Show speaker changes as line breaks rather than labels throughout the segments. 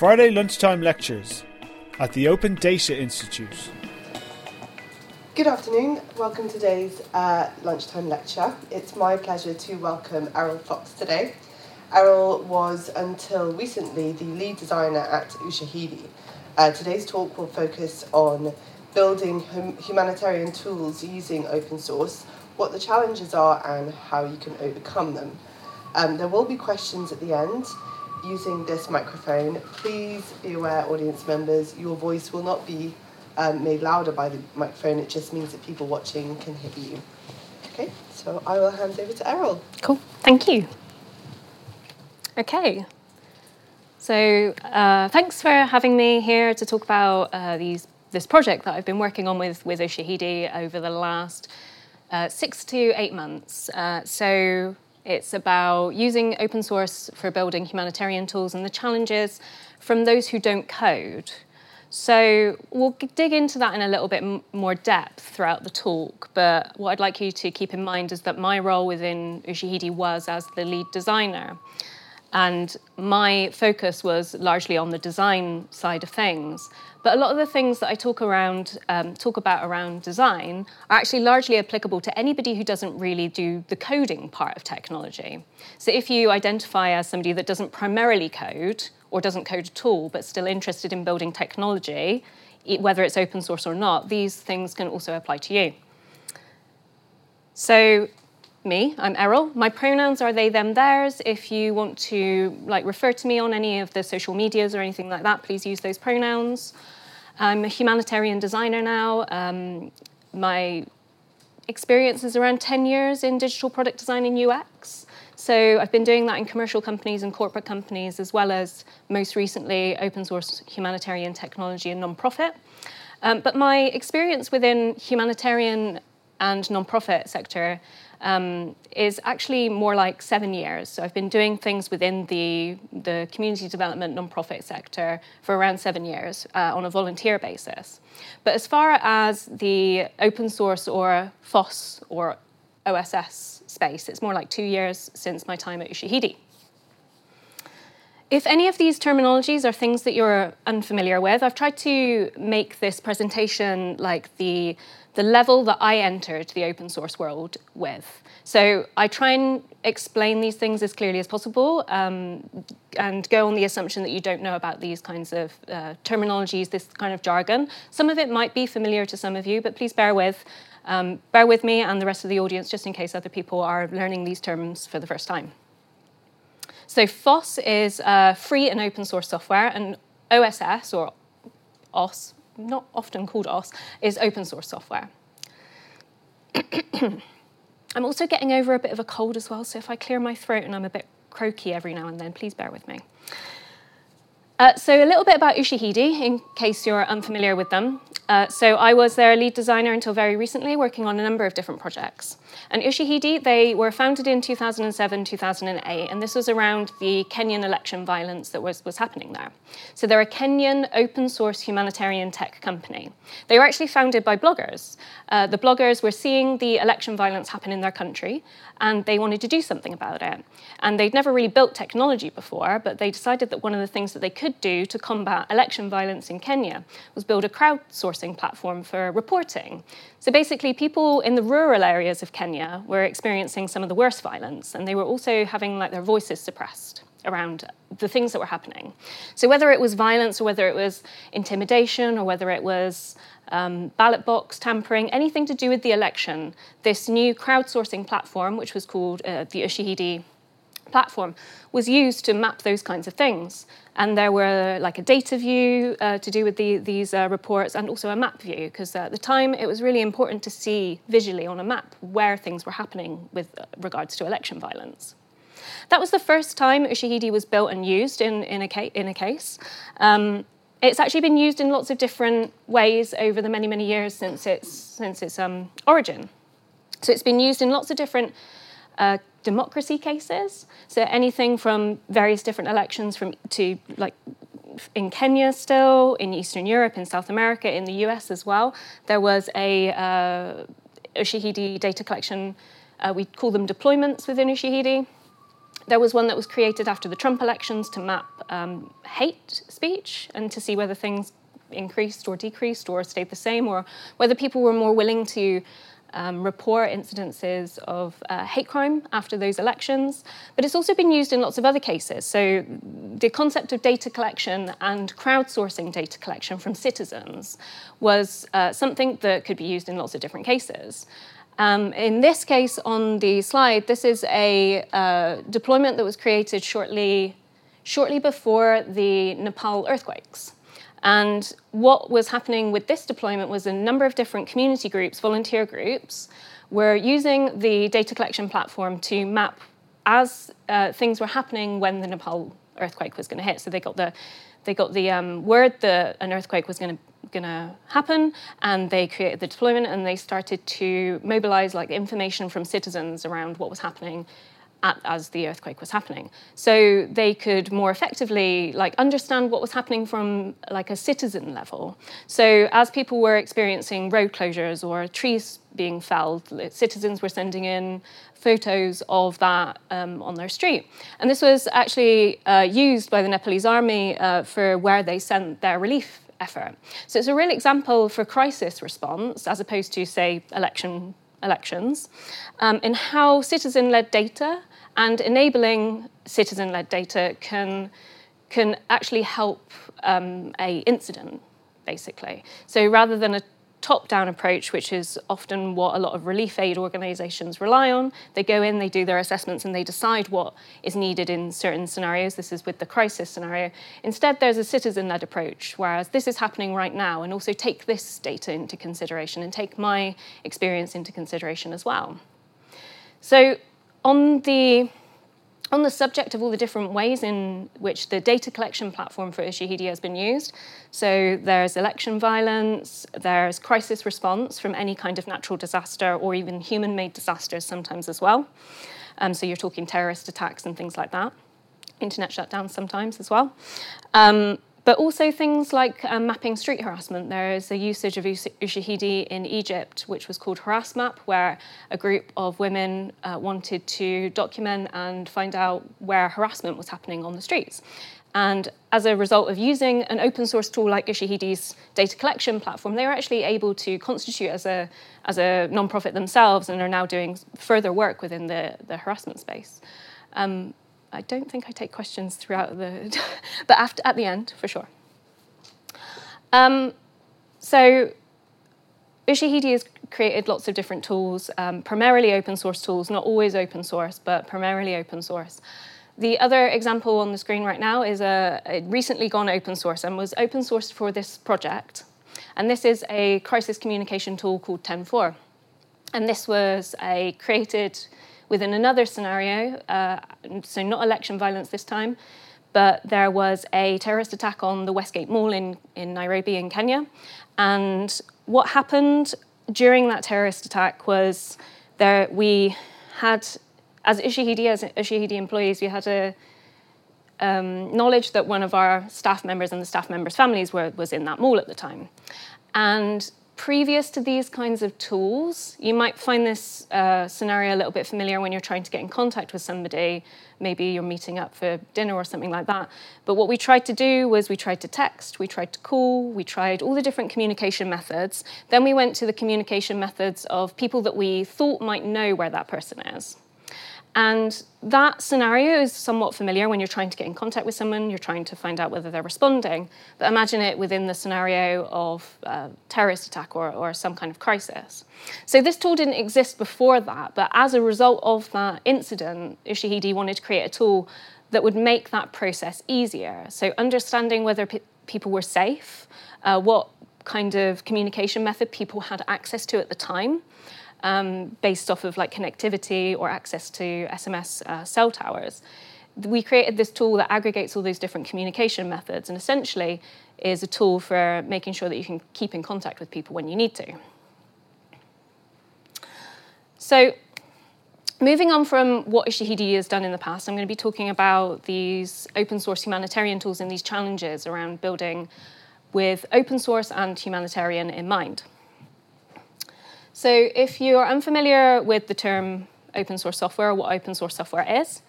Friday lunchtime lectures at the Open Data Institute.
Good afternoon. Welcome to today's uh, lunchtime lecture. It's my pleasure to welcome Eriol Fox today. Eriol was until recently the lead designer at Ushahidi. Uh, today's talk will focus on building hum- humanitarian tools using open source, what the challenges are, and how you can overcome them. Um, there will be questions at the end using this microphone. Please be aware, audience members, your voice will not be um, made louder by the microphone. It just means that people watching can hear you. Okay, so I will hand over to Eriol.
Cool, thank you. Okay, so uh, thanks for having me here to talk about uh, these this project that I've been working on with with Ushahidi over the last uh, six to eight months. Uh, so it's about using open source for building humanitarian tools and the challenges from those who don't code. So we'll dig into that in a little bit more depth throughout the talk. But what I'd like you to keep in mind is that my role within Ushahidi was as the lead designer. And my focus was largely on the design side of things. But a lot of the things that I talk around, um, talk about around design, are actually largely applicable to anybody who doesn't really do the coding part of technology. So if you identify as somebody that doesn't primarily code or doesn't code at all, but still interested in building technology, whether it's open source or not, these things can also apply to you. So me, I'm Eriol. My pronouns are they, them, theirs. If you want to like refer to me on any of the social medias or anything like that, please use those pronouns. I'm a humanitarian designer now. Um, my experience is around 10 years in digital product design and UX. So I've been doing that in commercial companies and corporate companies, as well as most recently open source humanitarian technology and nonprofit. Um, but my experience within humanitarian and nonprofit sector um, is actually more like seven years. So I've been doing things within the, the community development nonprofit sector for around seven years uh, on a volunteer basis. But as far as the open source or FOSS or OSS space, it's more like two years since my time at Ushahidi. If any of these terminologies are things that you're unfamiliar with, I've tried to make this presentation like the the level that I entered the open source world with. So I try and explain these things as clearly as possible um, and go on the assumption that you don't know about these kinds of uh, terminologies, this kind of jargon. Some of it might be familiar to some of you, but please bear with. Um, bear with me and the rest of the audience just in case other people are learning these terms for the first time. So FOSS is uh, free and open source software, and OSS, or OS, not often called OS, is open source software. I'm also getting over a bit of a cold as well, so if I clear my throat and I'm a bit croaky every now and then, please bear with me. Uh, so a little bit about Ushahidi, in case you're unfamiliar with them. Uh, so I was their lead designer until very recently, working on a number of different projects. And Ushahidi, they were founded in 2007, 2008, and this was around the Kenyan election violence that was, was happening there. So they're a Kenyan open source humanitarian tech company. They were actually founded by bloggers. Uh, the bloggers were seeing the election violence happen in their country, and they wanted to do something about it. And they'd never really built technology before, but they decided that one of the things that they could do to combat election violence in Kenya was build a crowdsourcing platform for reporting. So basically, people in the rural areas of Kenya were experiencing some of the worst violence, and they were also having like their voices suppressed around the things that were happening. So whether it was violence or whether it was intimidation or whether it was um, ballot box tampering, anything to do with the election, this new crowdsourcing platform, which was called uh, the Ushahidi platform, was used to map those kinds of things. And there were like a data view uh, to do with the, these uh, reports and also a map view, because at the time it was really important to see visually on a map where things were happening with uh, regards to election violence. That was the first time Ushahidi was built and used in, in, a, ca- in a case. Um, it's actually been used in lots of different ways over the many, many years since its, since its um, origin. So it's been used in lots of different uh, democracy cases. So anything from various different elections from to like in Kenya still, in Eastern Europe, in South America, in the US as well. There was a uh, Ushahidi data collection. Uh, we call them deployments within Ushahidi There was one that was created after the Trump elections to map um, hate speech and to see whether things increased or decreased or stayed the same, or whether people were more willing to um, report incidences of uh, hate crime after those elections. But it's also been used in lots of other cases. So the concept of data collection and crowdsourcing data collection from citizens was uh, something that could be used in lots of different cases. Um, in this case on the slide, this is a uh, deployment that was created shortly, shortly before the Nepal earthquakes. And what was happening with this deployment was a number of different community groups, volunteer groups, were using the data collection platform to map as uh, things were happening when the Nepal earthquake was going to hit. So they got the they got the um, word that an earthquake was going to going to happen and they created the deployment and they started to mobilize like information from citizens around what was happening at, as the earthquake was happening. So they could more effectively like understand what was happening from like a citizen level. So as people were experiencing road closures or trees being felled, citizens were sending in photos of that um, on their street. And this was actually uh, used by the Nepalese army uh, for where they sent their relief effort. So it's a real example for crisis response as opposed to, say, election elections, um, in how citizen-led data and enabling citizen-led data can can actually help um, a incident, basically. So rather than a top-down approach, which is often what a lot of relief aid organisations rely on, they go in, they do their assessments, and they decide what is needed in certain scenarios. This is with the crisis scenario. Instead, there's a citizen-led approach, whereas this is happening right now, and also take this data into consideration and take my experience into consideration as well. So on the on the subject of all the different ways in which the data collection platform for Ushahidi has been used, so there's election violence, there's crisis response from any kind of natural disaster or even human made disasters sometimes as well. Um, so you're talking terrorist attacks and things like that, internet shutdowns sometimes as well. Um, but also things like um, mapping street harassment. There is a usage of Ushahidi in Egypt, which was called Harassmap, where a group of women uh, wanted to document and find out where harassment was happening on the streets. And as a result of using an open source tool like Ushahidi's data collection platform, they were actually able to constitute as a, as a nonprofit themselves and are now doing further work within the, the harassment space. Um, I don't think I take questions throughout the, but after, at the end, for sure. Um, so Ushahidi has created lots of different tools, um, primarily open source tools, not always open source, but primarily open source. The other example on the screen right now is a, a recently gone open source and was open sourced for this project. And this is a crisis communication tool called 10.4. And this was a created within another scenario, uh, so not election violence this time, but there was a terrorist attack on the Westgate Mall in, in Nairobi in Kenya. And what happened during that terrorist attack was there we had, as Ushahidi, as Ushahidi employees, we had a um, knowledge that one of our staff members and the staff members' families were, was in that mall at the time. And previous to these kinds of tools, you might find this uh, scenario a little bit familiar when you're trying to get in contact with somebody. Maybe you're meeting up for dinner or something like that. But what we tried to do was we tried to text, we tried to call, we tried all the different communication methods. Then we went to the communication methods of people that we thought might know where that person is. And that scenario is somewhat familiar when you're trying to get in contact with someone, you're trying to find out whether they're responding. But imagine it within the scenario of a terrorist attack or, or some kind of crisis. So this tool didn't exist before that, but as a result of that incident, Ushahidi wanted to create a tool that would make that process easier. So understanding whether pe- people were safe, uh, what kind of communication method people had access to at the time, um, based off of like connectivity or access to SMS uh, cell towers. We created this tool that aggregates all these different communication methods and essentially is a tool for making sure that you can keep in contact with people when you need to. So moving on from what Ushahidi has done in the past, I'm going to be talking about these open source humanitarian tools and these challenges around building with open source and humanitarian in mind. So if you're unfamiliar with the term open source software or what open source software is,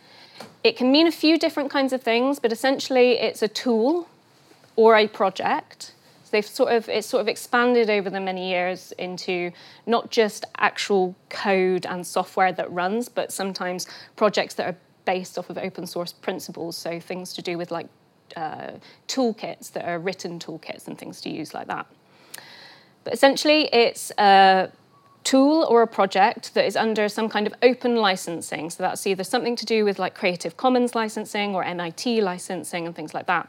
It can mean a few different kinds of things, but essentially it's a tool or a project. So they've sort of it's sort of expanded over the many years into not just actual code and software that runs, but sometimes projects that are based off of open source principles. So things to do with like uh, toolkits that are written toolkits and things to use like that. But essentially, it's a tool or a project that is under some kind of open licensing. So that's either something to do with like Creative Commons licensing or MIT licensing and things like that.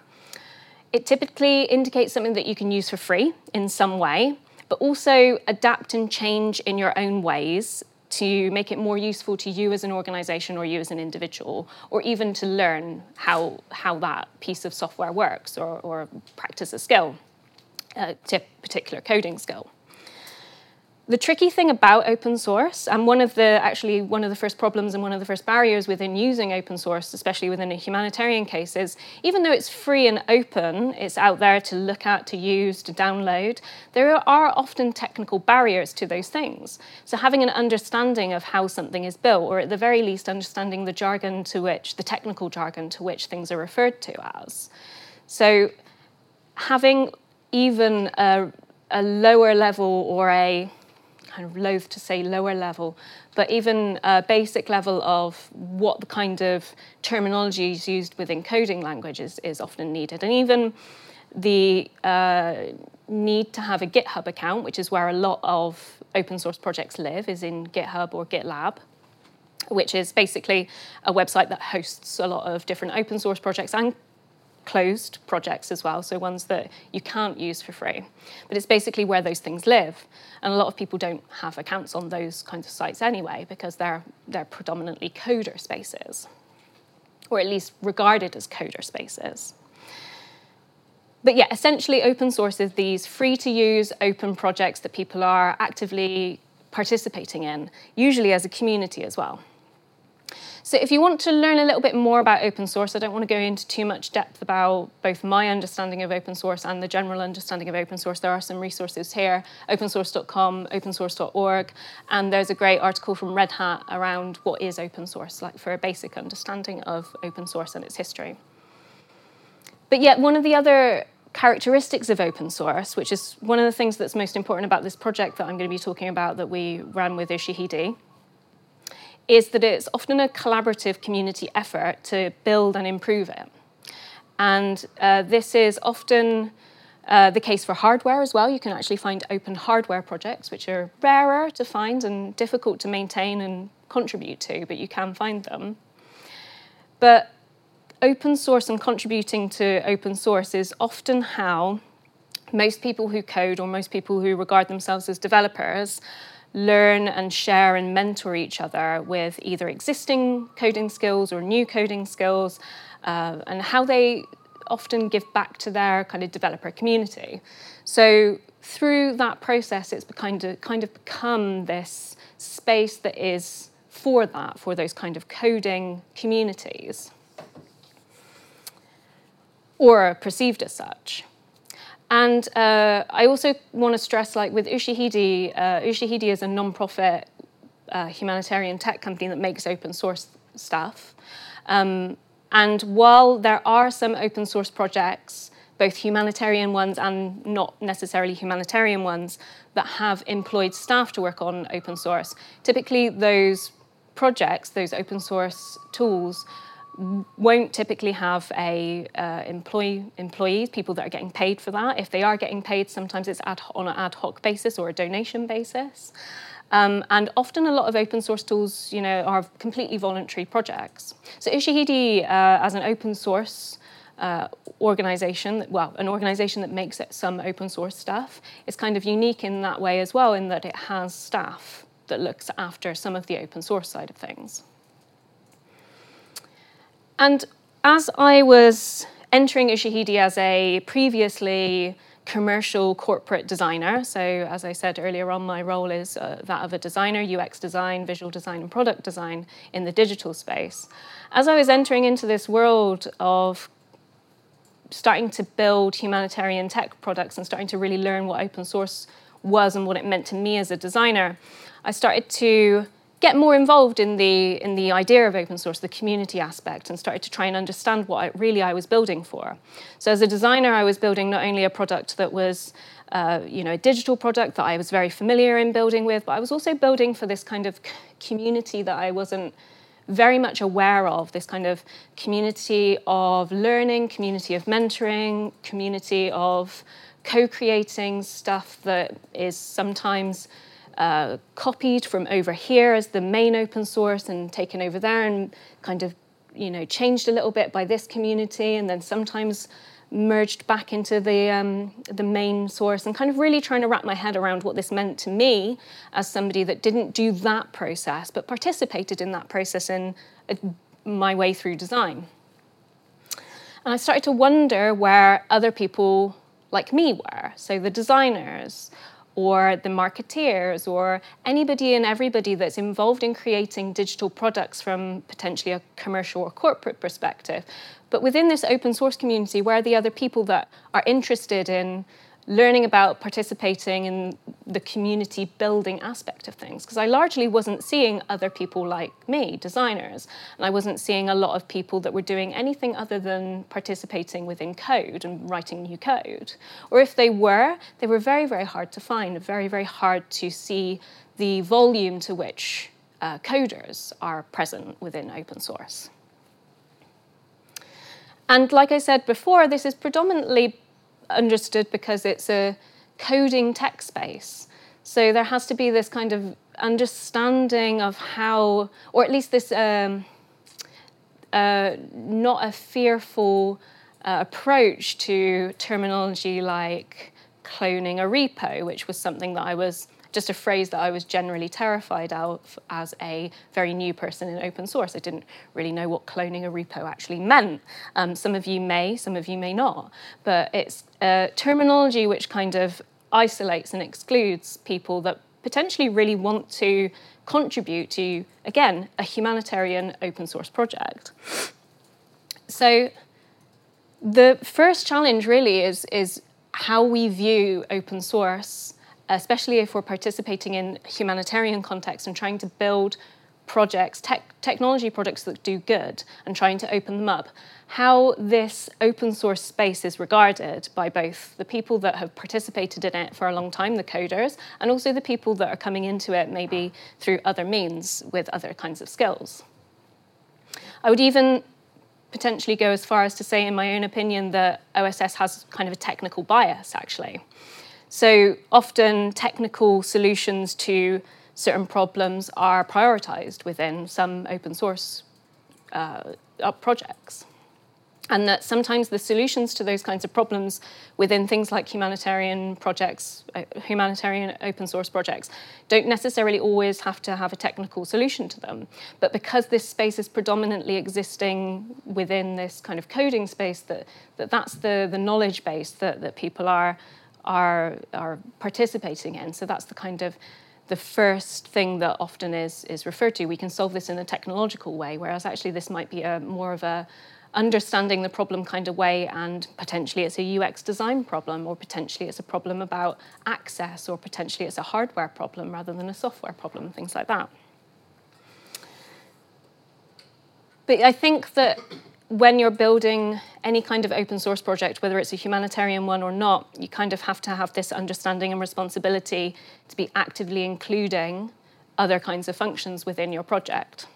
It typically indicates something that you can use for free in some way, but also adapt and change in your own ways to make it more useful to you as an organization or you as an individual, or even to learn how, how that piece of software works or, or practice a skill, uh, a particular coding skill the tricky thing about open source, and one of the actually one of the first problems and one of the first barriers within using open source, especially within a humanitarian case, is even though it's free and open, it's out there to look at, to use, to download, there are often technical barriers to those things. So having an understanding of how something is built, or at the very least understanding the jargon to which, the technical jargon to which things are referred to as. So having even a, a lower level or a kind of loath to say lower level, but even a basic level of what the kind of terminology is used within coding languages is often needed. And even the uh, need to have a GitHub account, which is where a lot of open source projects live, is in GitHub or GitLab, which is basically a website that hosts a lot of different open source projects and closed projects as well, so ones that you can't use for free. But it's basically where those things live. And a lot of people don't have accounts on those kinds of sites anyway because they're, they're predominantly coder spaces, or at least regarded as coder spaces. But yeah, essentially, open source is these free to use open projects that people are actively participating in, usually as a community as well. So if you want to learn a little bit more about open source, I don't want to go into too much depth about both my understanding of open source and the general understanding of open source. There are some resources here, opensource.com, opensource.org, and there's a great article from Red Hat around what is open source, like for a basic understanding of open source and its history. But yet, one of the other characteristics of open source, which is one of the things that's most important about this project that I'm going to be talking about that we ran with Ushahidi, is that it's often a collaborative community effort to build and improve it. And uh, this is often uh, the case for hardware as well. You can actually find open hardware projects, which are rarer to find and difficult to maintain and contribute to, but you can find them. But open source and contributing to open source is often how most people who code or most people who regard themselves as developers learn and share and mentor each other with either existing coding skills or new coding skills, uh, and how they often give back to their kind of developer community. So through that process, it's kind of kind of become this space that is for that, for those kind of coding communities, or perceived as such. And uh, I also want to stress, like with Ushahidi, uh, Ushahidi is a non-profit uh, humanitarian tech company that makes open source stuff. Um, and while there are some open source projects, both humanitarian ones and not necessarily humanitarian ones, that have employed staff to work on open source, typically those projects, those open source tools, won't typically have a uh, employee employees people that are getting paid for that. If they are getting paid sometimes it's ad, on an ad hoc basis or a donation basis. Um, and often a lot of open source tools you know are completely voluntary projects. So ushahidi uh, as an open source uh, organization, well, an organization that makes some open source stuff, is kind of unique in that way as well, in that it has staff that looks after some of the open source side of things. And as I was entering Ushahidi as a previously commercial corporate designer, so as I said earlier on, my role is uh, that of a designer, UX design, visual design, and product design in the digital space. As I was entering into this world of starting to build humanitarian tech products and starting to really learn what open source was and what it meant to me as a designer, I started to get more involved in the in the idea of open source, the community aspect, and started to try and understand what really I was building for. So as a designer, I was building not only a product that was uh, you know, a digital product that I was very familiar in building with, but I was also building for this kind of community that I wasn't very much aware of this kind of community of learning, community of mentoring, community of co creating stuff that is sometimes uh, copied from over here as the main open source and taken over there and kind of you know changed a little bit by this community and then sometimes merged back into the um, the main source and kind of really trying to wrap my head around what this meant to me as somebody that didn't do that process but participated in that process in uh, my way through design. And I started to wonder where other people like me were, so the designers or the marketeers or anybody and everybody that's involved in creating digital products from potentially a commercial or corporate perspective. But within this open source community, where are the other people that are interested in learning about participating in the community building aspect of things because I largely wasn't seeing other people like me, designers, and I wasn't seeing a lot of people that were doing anything other than participating within code and writing new code. Or if they were, they were very, very hard to find, very, very hard to see the volume to which uh, coders are present within open source. And like I said before, this is predominantly understood because it's a coding tech space. So there has to be this kind of understanding of how, or at least this um, uh, not a fearful uh, approach to terminology like cloning a repo, which was something that I was just a phrase that I was generally terrified of as a very new person in open source. I didn't really know what cloning a repo actually meant. Um, some of you may, some of you may not, but it's a terminology which kind of isolates and excludes people that potentially really want to contribute to, again, a humanitarian open source project. So the first challenge really is, is how we view open source especially if we're participating in humanitarian context and trying to build projects, tech, technology projects that do good, and trying to open them up, how this open source space is regarded by both the people that have participated in it for a long time, the coders, and also the people that are coming into it maybe through other means with other kinds of skills. I would even potentially go as far as to say, in my own opinion, that OSS has kind of a technical bias, actually. So often technical solutions to certain problems are prioritized within some open source uh, projects. And that sometimes the solutions to those kinds of problems within things like humanitarian projects, uh, humanitarian open source projects, don't necessarily always have to have a technical solution to them. But because this space is predominantly existing within this kind of coding space, that, that that's the, the knowledge base that, that people are are are participating in. So that's the kind of the first thing that often is is referred to. We can solve this in a technological way, whereas actually this might be a more of a understanding the problem kind of way and potentially it's a UX design problem or potentially it's a problem about access or potentially it's a hardware problem rather than a software problem things like that. But I think that when you're building any kind of open source project, whether it's a humanitarian one or not, you kind of have to have this understanding and responsibility to be actively including other kinds of functions within your project.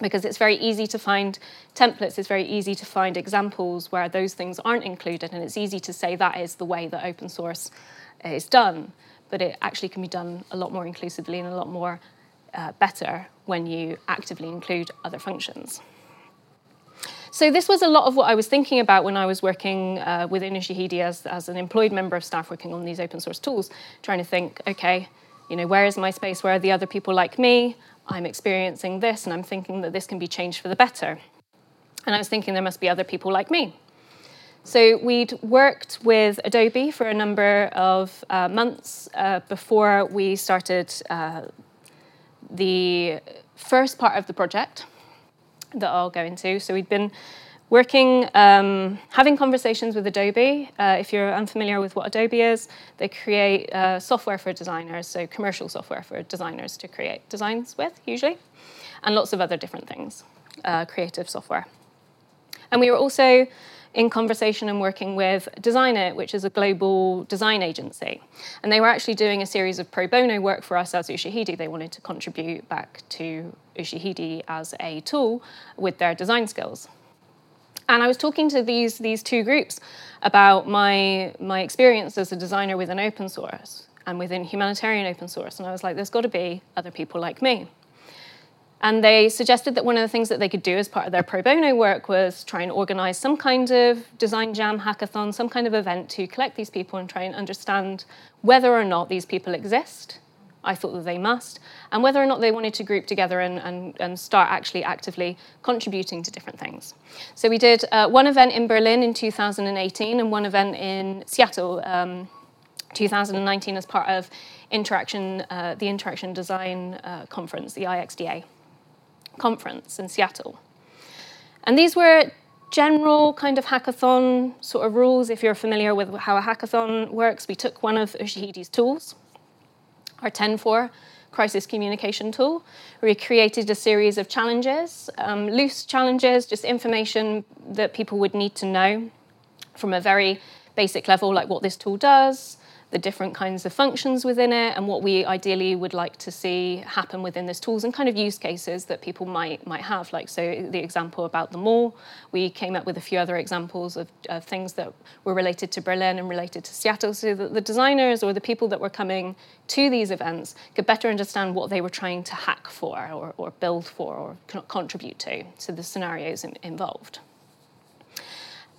Because it's very easy to find templates, it's very easy to find examples where those things aren't included, and it's easy to say that is the way that open source is done. But it actually can be done a lot more inclusively and a lot more uh, better when you actively include other functions. So this was a lot of what I was thinking about when I was working uh, within Ushahidi as, as an employed member of staff working on these open source tools, trying to think, okay, you know, where is my space? Where are the other people like me? I'm experiencing this, and I'm thinking that this can be changed for the better. And I was thinking there must be other people like me. So we'd worked with Adobe for a number of uh, months uh, before we started uh, the first part of the project that I'll go into. So we'd been working, um, having conversations with Adobe. Uh, if you're unfamiliar with what Adobe is, they create uh, software for designers, so commercial software for designers to create designs with, usually, and lots of other different things, uh, creative software. And we were also in conversation and working with Designit, which is a global design agency. And they were actually doing a series of pro bono work for us as Ushahidi. They wanted to contribute back to Ushahidi as a tool with their design skills. And I was talking to these, these two groups about my, my experience as a designer within open source and within humanitarian open source. And I was like, there's got to be other people like me. And they suggested that one of the things that they could do as part of their pro bono work was try and organize some kind of design jam hackathon, some kind of event to collect these people and try and understand whether or not these people exist. I thought that they must, and whether or not they wanted to group together and, and, and start actually actively contributing to different things. So we did uh, one event in Berlin in 2018 and one event in Seattle um, 2019 as part of interaction, uh, the Interaction Design uh, Conference, the IXDA conference in Seattle. And these were general kind of hackathon sort of rules. If you're familiar with how a hackathon works, we took one of Ushahidi's tools, our 10-4 crisis communication tool. We created a series of challenges, um, loose challenges, just information that people would need to know from a very basic level, like what this tool does, the different kinds of functions within it and what we ideally would like to see happen within this tools and kind of use cases that people might might have. Like so the example about the mall we came up with a few other examples of, of things that were related to Berlin and related to Seattle. So that the designers or the people that were coming to these events could better understand what they were trying to hack for or, or build for or contribute to so the scenarios involved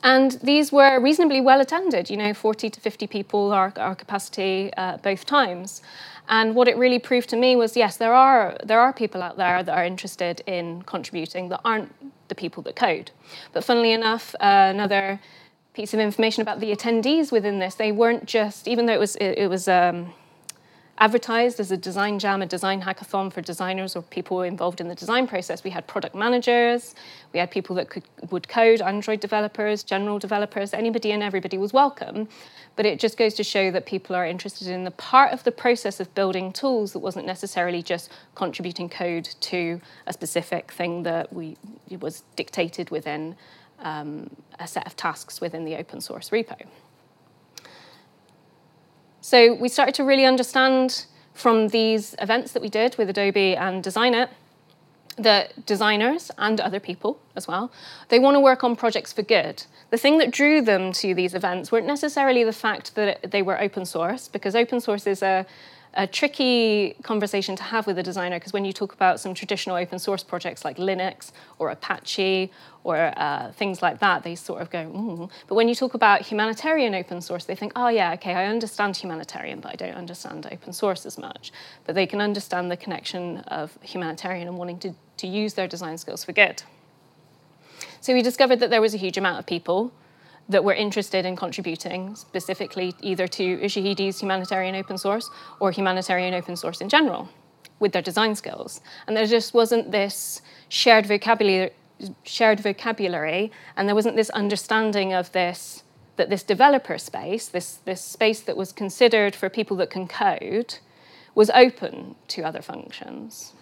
and these were reasonably well attended, you know, 40 to 50 people, our, our capacity uh, both times. And what it really proved to me was yes, there are, there are people out there that are interested in contributing that aren't the people that code. But funnily enough, uh, another piece of information about the attendees within this, they weren't just, even though it was, it, it was um, advertised as a design jam, a design hackathon for designers or people involved in the design process. We had product managers, we had people that could, would code, Android developers, general developers, anybody and everybody was welcome. But it just goes to show that people are interested in the part of the process of building tools that wasn't necessarily just contributing code to a specific thing that we was dictated within um, a set of tasks within the open source repo. So we started to really understand from these events that we did with Adobe and Designit that designers and other people as well, they want to work on projects for good. The thing that drew them to these events weren't necessarily the fact that they were open source, because open source is a a tricky conversation to have with a designer because when you talk about some traditional open source projects like Linux or Apache or uh, things like that, they sort of go, mm. But when you talk about humanitarian open source, they think, oh, yeah, okay, I understand humanitarian, but I don't understand open source as much. But they can understand the connection of humanitarian and wanting to, to use their design skills for good. So we discovered that there was a huge amount of people that were interested in contributing specifically either to Ushahidi's humanitarian open source or humanitarian open source in general with their design skills. And there just wasn't this shared vocabulary, shared vocabulary and there wasn't this understanding of this that this developer space, this, this space that was considered for people that can code, was open to other functions.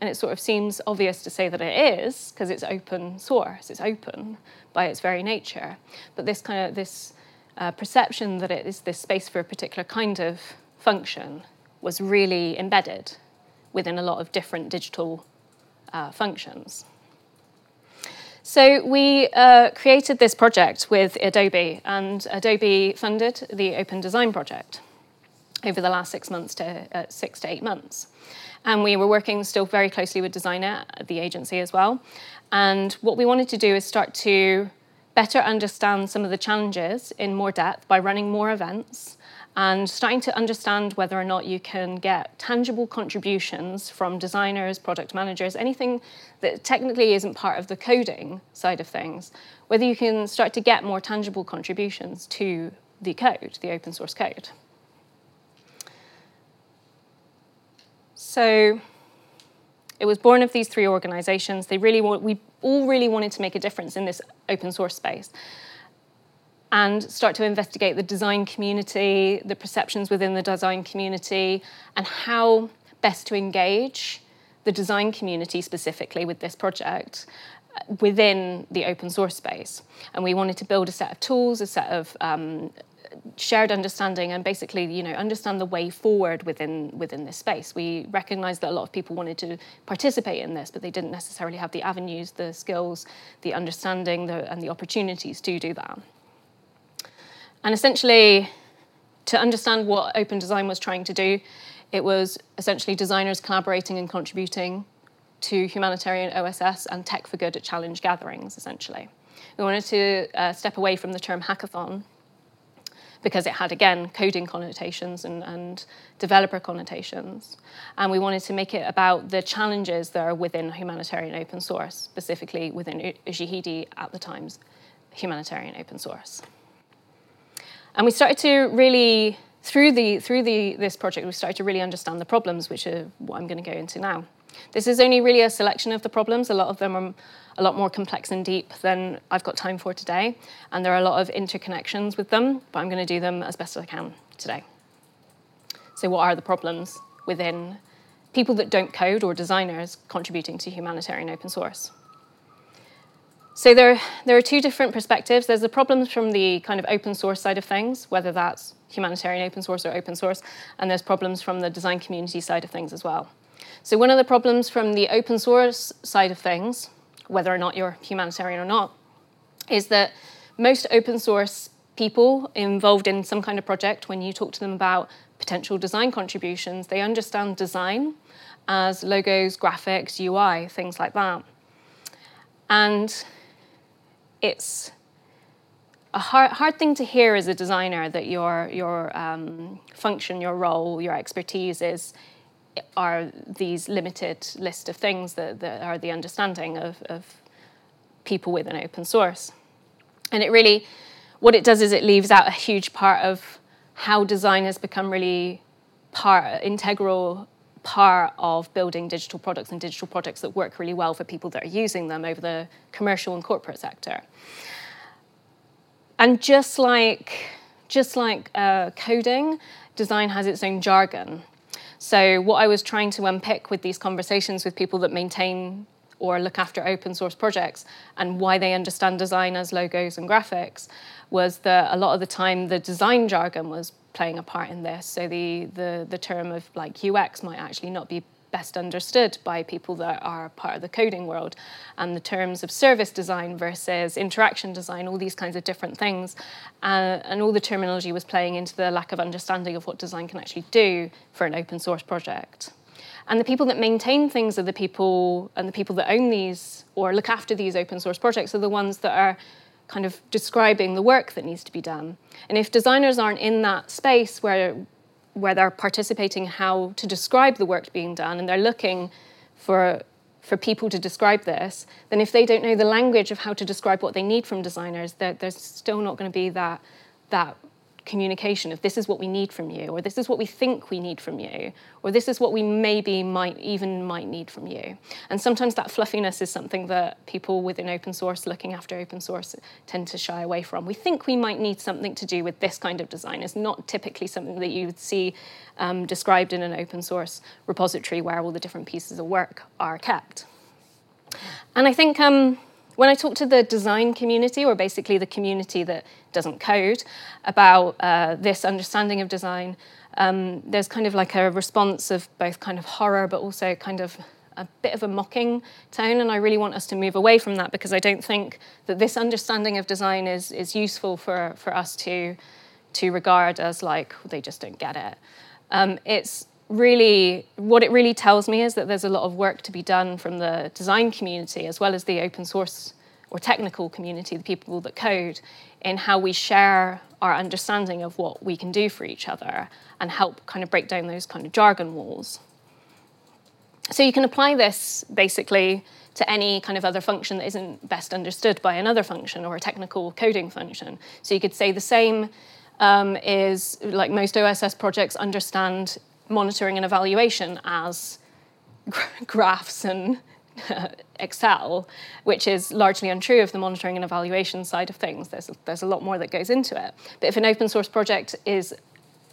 And it sort of seems obvious to say that it is because it's open source, it's open by its very nature. But this kind of this uh, perception that it is this space for a particular kind of function was really embedded within a lot of different digital uh, functions. So we uh, created this project with Adobe, and Adobe funded the Open Design project over the last six months to uh, six to eight months. And we were working still very closely with Designit, the agency as well. And what we wanted to do is start to better understand some of the challenges in more depth by running more events and starting to understand whether or not you can get tangible contributions from designers, product managers, anything that technically isn't part of the coding side of things, whether you can start to get more tangible contributions to the code, the open source code. So It was born of these three organizations. They really want, we all really wanted to make a difference in this open source space and start to investigate the design community, the perceptions within the design community, and how best to engage the design community specifically with this project uh, within the open source space. And we wanted to build a set of tools, a set of um, shared understanding and basically you know understand the way forward within within this space. We recognized that a lot of people wanted to participate in this but they didn't necessarily have the avenues the skills the understanding the, and the opportunities to do that. And essentially to understand what open design was trying to do it was essentially designers collaborating and contributing to humanitarian oss and tech for good at challenge gatherings essentially. We wanted to uh, step away from the term hackathon because it had, again, coding connotations and, and developer connotations. And we wanted to make it about the challenges that are within humanitarian open source, specifically within Ushahidi at the time's humanitarian open source. And we started to really, through, the, through the, this project, we started to really understand the problems, which are what I'm going to go into now. This is only really a selection of the problems. A lot of them are a lot more complex and deep than I've got time for today. And there are a lot of interconnections with them, but I'm going to do them as best as I can today. So, what are the problems within people that don't code or designers contributing to humanitarian open source? So there, there are two different perspectives. There's the problems from the kind of open source side of things, whether that's humanitarian open source or open source, and there's problems from the design community side of things as well. So one of the problems from the open source side of things whether or not you're humanitarian or not, is that most open source people involved in some kind of project, when you talk to them about potential design contributions, they understand design as logos, graphics, UI, things like that. And it's a hard, hard thing to hear as a designer that your, your um, function, your role, your expertise is are these limited list of things that, that are the understanding of, of people with an open source. And it really, what it does is it leaves out a huge part of how design has become really part, integral part of building digital products and digital products that work really well for people that are using them over the commercial and corporate sector. And just like, just like uh, coding, design has its own jargon. So, what I was trying to unpick with these conversations with people that maintain or look after open source projects and why they understand design as logos and graphics was that a lot of the time the design jargon was playing a part in this. So, the, the, the term of like UX might actually not be best understood by people that are part of the coding world. And the terms of service design versus interaction design all these kinds of different things. Uh, and all the terminology was playing into the lack of understanding of what design can actually do for an open source project. And the people that maintain things are the people and the people that own these or look after these open source projects are the ones that are kind of describing the work that needs to be done. And if designers aren't in that space where where they're participating how to describe the work being done and they're looking for for people to describe this, then if they don't know the language of how to describe what they need from designers, there's still not going to be that that communication of this is what we need from you, or this is what we think we need from you, or this is what we maybe might even might need from you. And sometimes that fluffiness is something that people within open source, looking after open source, tend to shy away from. We think we might need something to do with this kind of design. It's not typically something that you would see um, described in an open source repository where all the different pieces of work are kept. And I think um, when I talk to the design community, or basically the community that doesn't code, about uh, this understanding of design, um, there's kind of like a response of both kind of horror, but also kind of a bit of a mocking tone. And I really want us to move away from that because I don't think that this understanding of design is, is useful for, for us to, to regard as like, they just don't get it. Um, it's really, what it really tells me is that there's a lot of work to be done from the design community as well as the open source or technical community, the people that code, in how we share our understanding of what we can do for each other and help kind of break down those kind of jargon walls. So you can apply this basically to any kind of other function that isn't best understood by another function or a technical coding function. So you could say the same um, is like most OSS projects understand monitoring and evaluation as graphs and Excel, which is largely untrue of the monitoring and evaluation side of things. There's a, there's a lot more that goes into it. But if an open source project is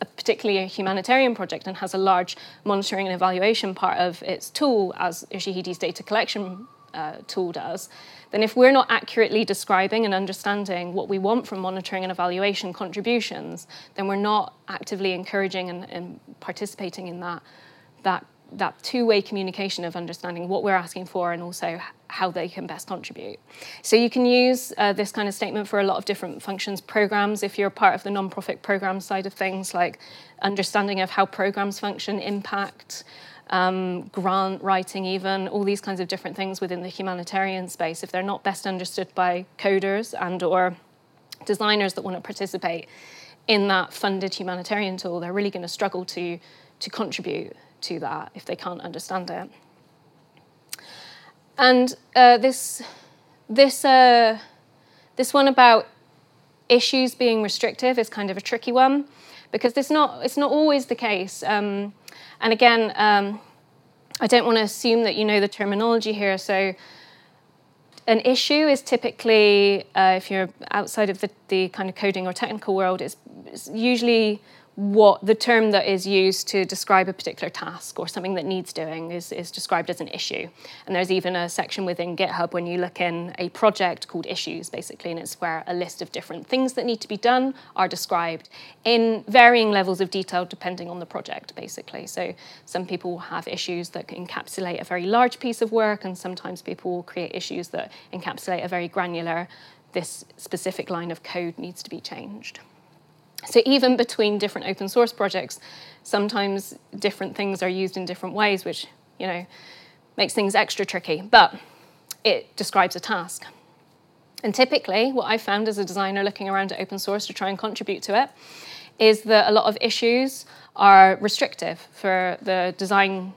a particularly a humanitarian project and has a large monitoring and evaluation part of its tool, as Ushahidi's data collection uh, tool does, then if we're not accurately describing and understanding what we want from monitoring and evaluation contributions, then we're not actively encouraging and, and participating in that, that that two-way communication of understanding what we're asking for and also how they can best contribute. So you can use uh, this kind of statement for a lot of different functions, programs, if you're part of the non-profit program side of things, like understanding of how programs function, impact, um, grant writing even, all these kinds of different things within the humanitarian space, if they're not best understood by coders and or designers that want to participate in that funded humanitarian tool, they're really going to struggle to, to contribute to that if they can't understand it. And uh, this, this, uh, this one about issues being restrictive is kind of a tricky one because it's not, it's not always the case. Um, and again, um, I don't want to assume that you know the terminology here. So, an issue is typically, uh, if you're outside of the, the kind of coding or technical world, it's, it's usually what the term that is used to describe a particular task or something that needs doing is, is described as an issue. And there's even a section within GitHub when you look in a project called issues, basically, and it's where a list of different things that need to be done are described in varying levels of detail depending on the project, basically. So some people have issues that encapsulate a very large piece of work, and sometimes people will create issues that encapsulate a very granular, this specific line of code needs to be changed. So even between different open source projects, sometimes different things are used in different ways, which you know makes things extra tricky. But it describes a task. And typically, what I found as a designer looking around at open source to try and contribute to it is that a lot of issues are restrictive for the design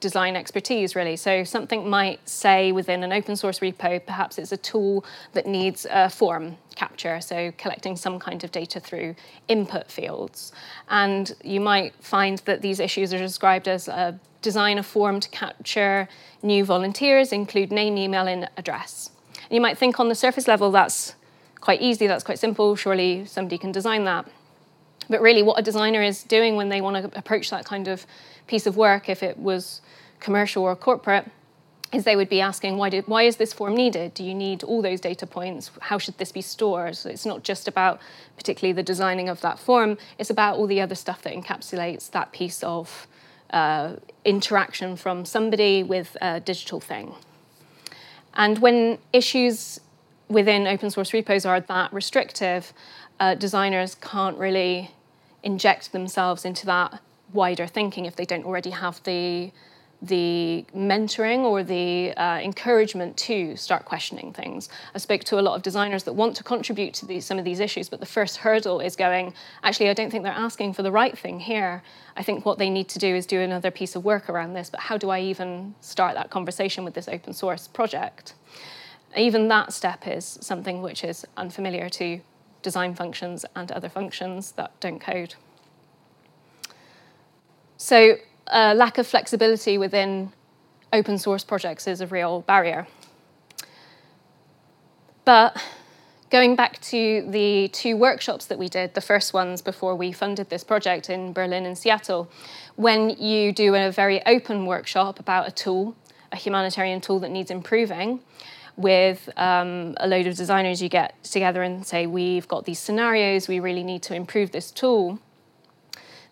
design expertise, really. So something might say within an open source repo, perhaps it's a tool that needs a form capture, so collecting some kind of data through input fields. And you might find that these issues are described as a design a form to capture new volunteers, include name, email, and address. And you might think on the surface level that's quite easy, that's quite simple, surely somebody can design that. But really, what a designer is doing when they want to approach that kind of piece of work, if it was commercial or corporate, is they would be asking, why, did, why is this form needed? Do you need all those data points? How should this be stored? So it's not just about particularly the designing of that form, it's about all the other stuff that encapsulates that piece of uh, interaction from somebody with a digital thing. And when issues within open source repos are that restrictive, uh, designers can't really inject themselves into that wider thinking if they don't already have the the mentoring or the uh, encouragement to start questioning things. I spoke to a lot of designers that want to contribute to these, some of these issues, but the first hurdle is going, actually, I don't think they're asking for the right thing here. I think what they need to do is do another piece of work around this, but how do I even start that conversation with this open source project? Even that step is something which is unfamiliar to design functions and other functions that don't code. So, uh, lack of flexibility within open source projects is a real barrier. But going back to the two workshops that we did, the first ones before we funded this project in Berlin and Seattle, when you do a very open workshop about a tool, a humanitarian tool that needs improving, with um, a load of designers, you get together and say, We've got these scenarios, we really need to improve this tool.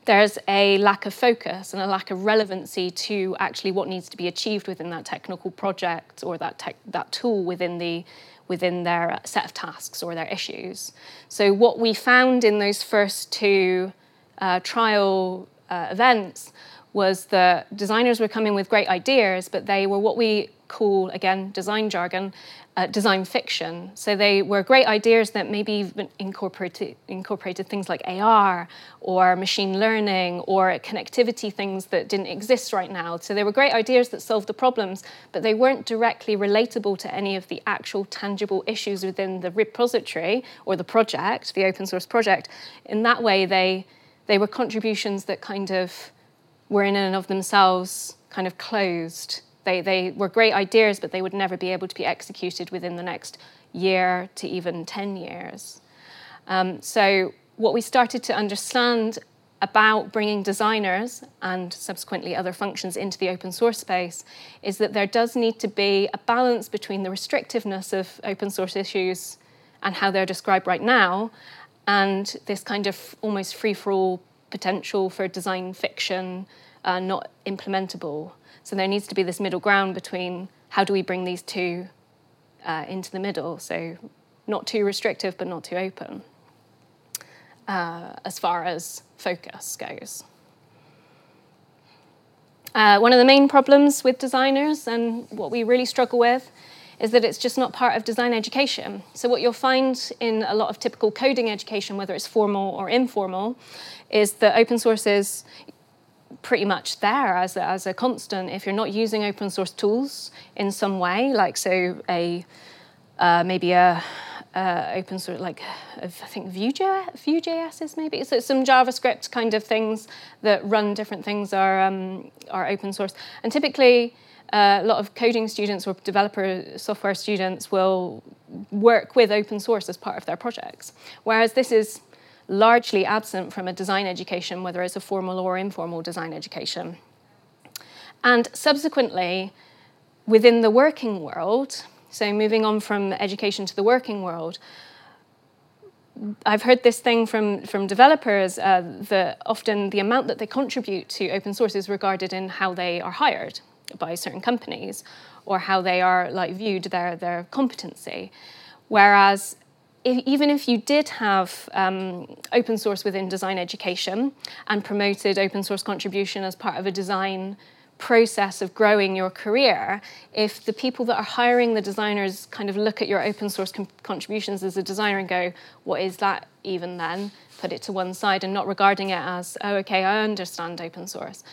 There's a lack of focus and a lack of relevancy to actually what needs to be achieved within that technical project or that, tech, that tool within, the, within their set of tasks or their issues. So, what we found in those first two uh, trial uh, events was that designers were coming with great ideas, but they were what we call, again, design jargon, uh, design fiction. So they were great ideas that maybe even incorporated, incorporated things like AR or machine learning or connectivity things that didn't exist right now. So they were great ideas that solved the problems, but they weren't directly relatable to any of the actual tangible issues within the repository or the project, the open source project. In that way, they, they were contributions that kind of were in and of themselves kind of closed. They, they were great ideas, but they would never be able to be executed within the next year to even 10 years. Um, so, what we started to understand about bringing designers and subsequently other functions into the open source space is that there does need to be a balance between the restrictiveness of open source issues and how they're described right now and this kind of almost free for all potential for design fiction uh, not implementable. So there needs to be this middle ground between how do we bring these two uh, into the middle, so not too restrictive but not too open, uh, as far as focus goes. Uh, one of the main problems with designers and what we really struggle with is that it's just not part of design education. So, what you'll find in a lot of typical coding education, whether it's formal or informal, is that open source is pretty much there as a, as a constant. If you're not using open source tools in some way, like so a uh, maybe a uh, open source like I think Vue.js, Vue.js is maybe so some JavaScript kind of things that run different things are um, are open source, and typically. Uh, a lot of coding students or developer software students will work with open source as part of their projects. Whereas this is largely absent from a design education, whether it's a formal or informal design education. And subsequently, within the working world, so moving on from education to the working world, I've heard this thing from, from developers uh, that often the amount that they contribute to open source is regarded in how they are hired by certain companies or how they are like viewed their, their competency. Whereas if, even if you did have um, open source within design education and promoted open source contribution as part of a design process of growing your career, if the people that are hiring the designers kind of look at your open source com- contributions as a designer and go, what is that even then? Put it to one side and not regarding it as, oh, okay, I understand open source.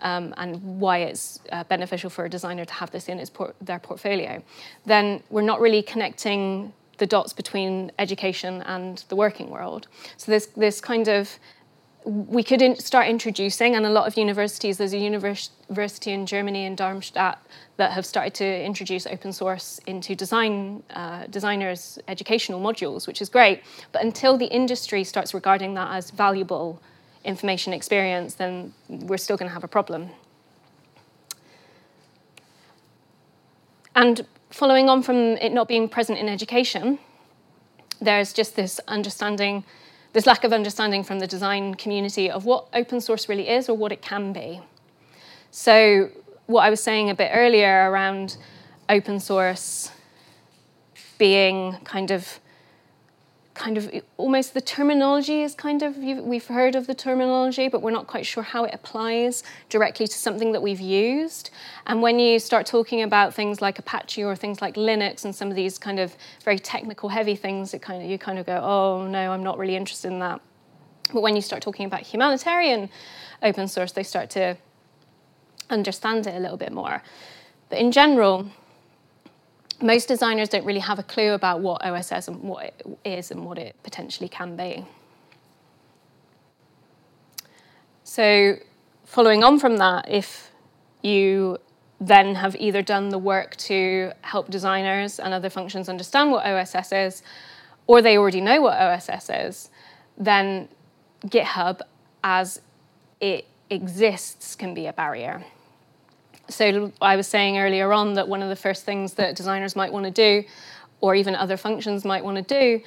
Um, and why it's uh, beneficial for a designer to have this in por- their portfolio, then we're not really connecting the dots between education and the working world. So there's this kind of we could in start introducing, and a lot of universities, there's a university in Germany in Darmstadt that have started to introduce open source into design uh, designers' educational modules, which is great. But until the industry starts regarding that as valuable information experience, then we're still going to have a problem. And following on from it not being present in education, there's just this understanding, this lack of understanding from the design community of what open source really is or what it can be. So, what I was saying a bit earlier around open source being kind of kind of almost the terminology is kind of we've heard of the terminology but we're not quite sure how it applies directly to something that we've used. And when you start talking about things like apache or things like linux and some of these kind of very technical heavy things it kind of you kind of go oh no i'm not really interested in that. But when you start talking about humanitarian open source they start to understand it a little bit more. But in general most designers don't really have a clue about what OSS and what it is and what it potentially can be. So, following on from that, if you then have either done the work to help designers and other functions understand what OSS is, or they already know what OSS is, then GitHub, as it exists, can be a barrier so I was saying earlier on that one of the first things that designers might want to do, or even other functions might want to do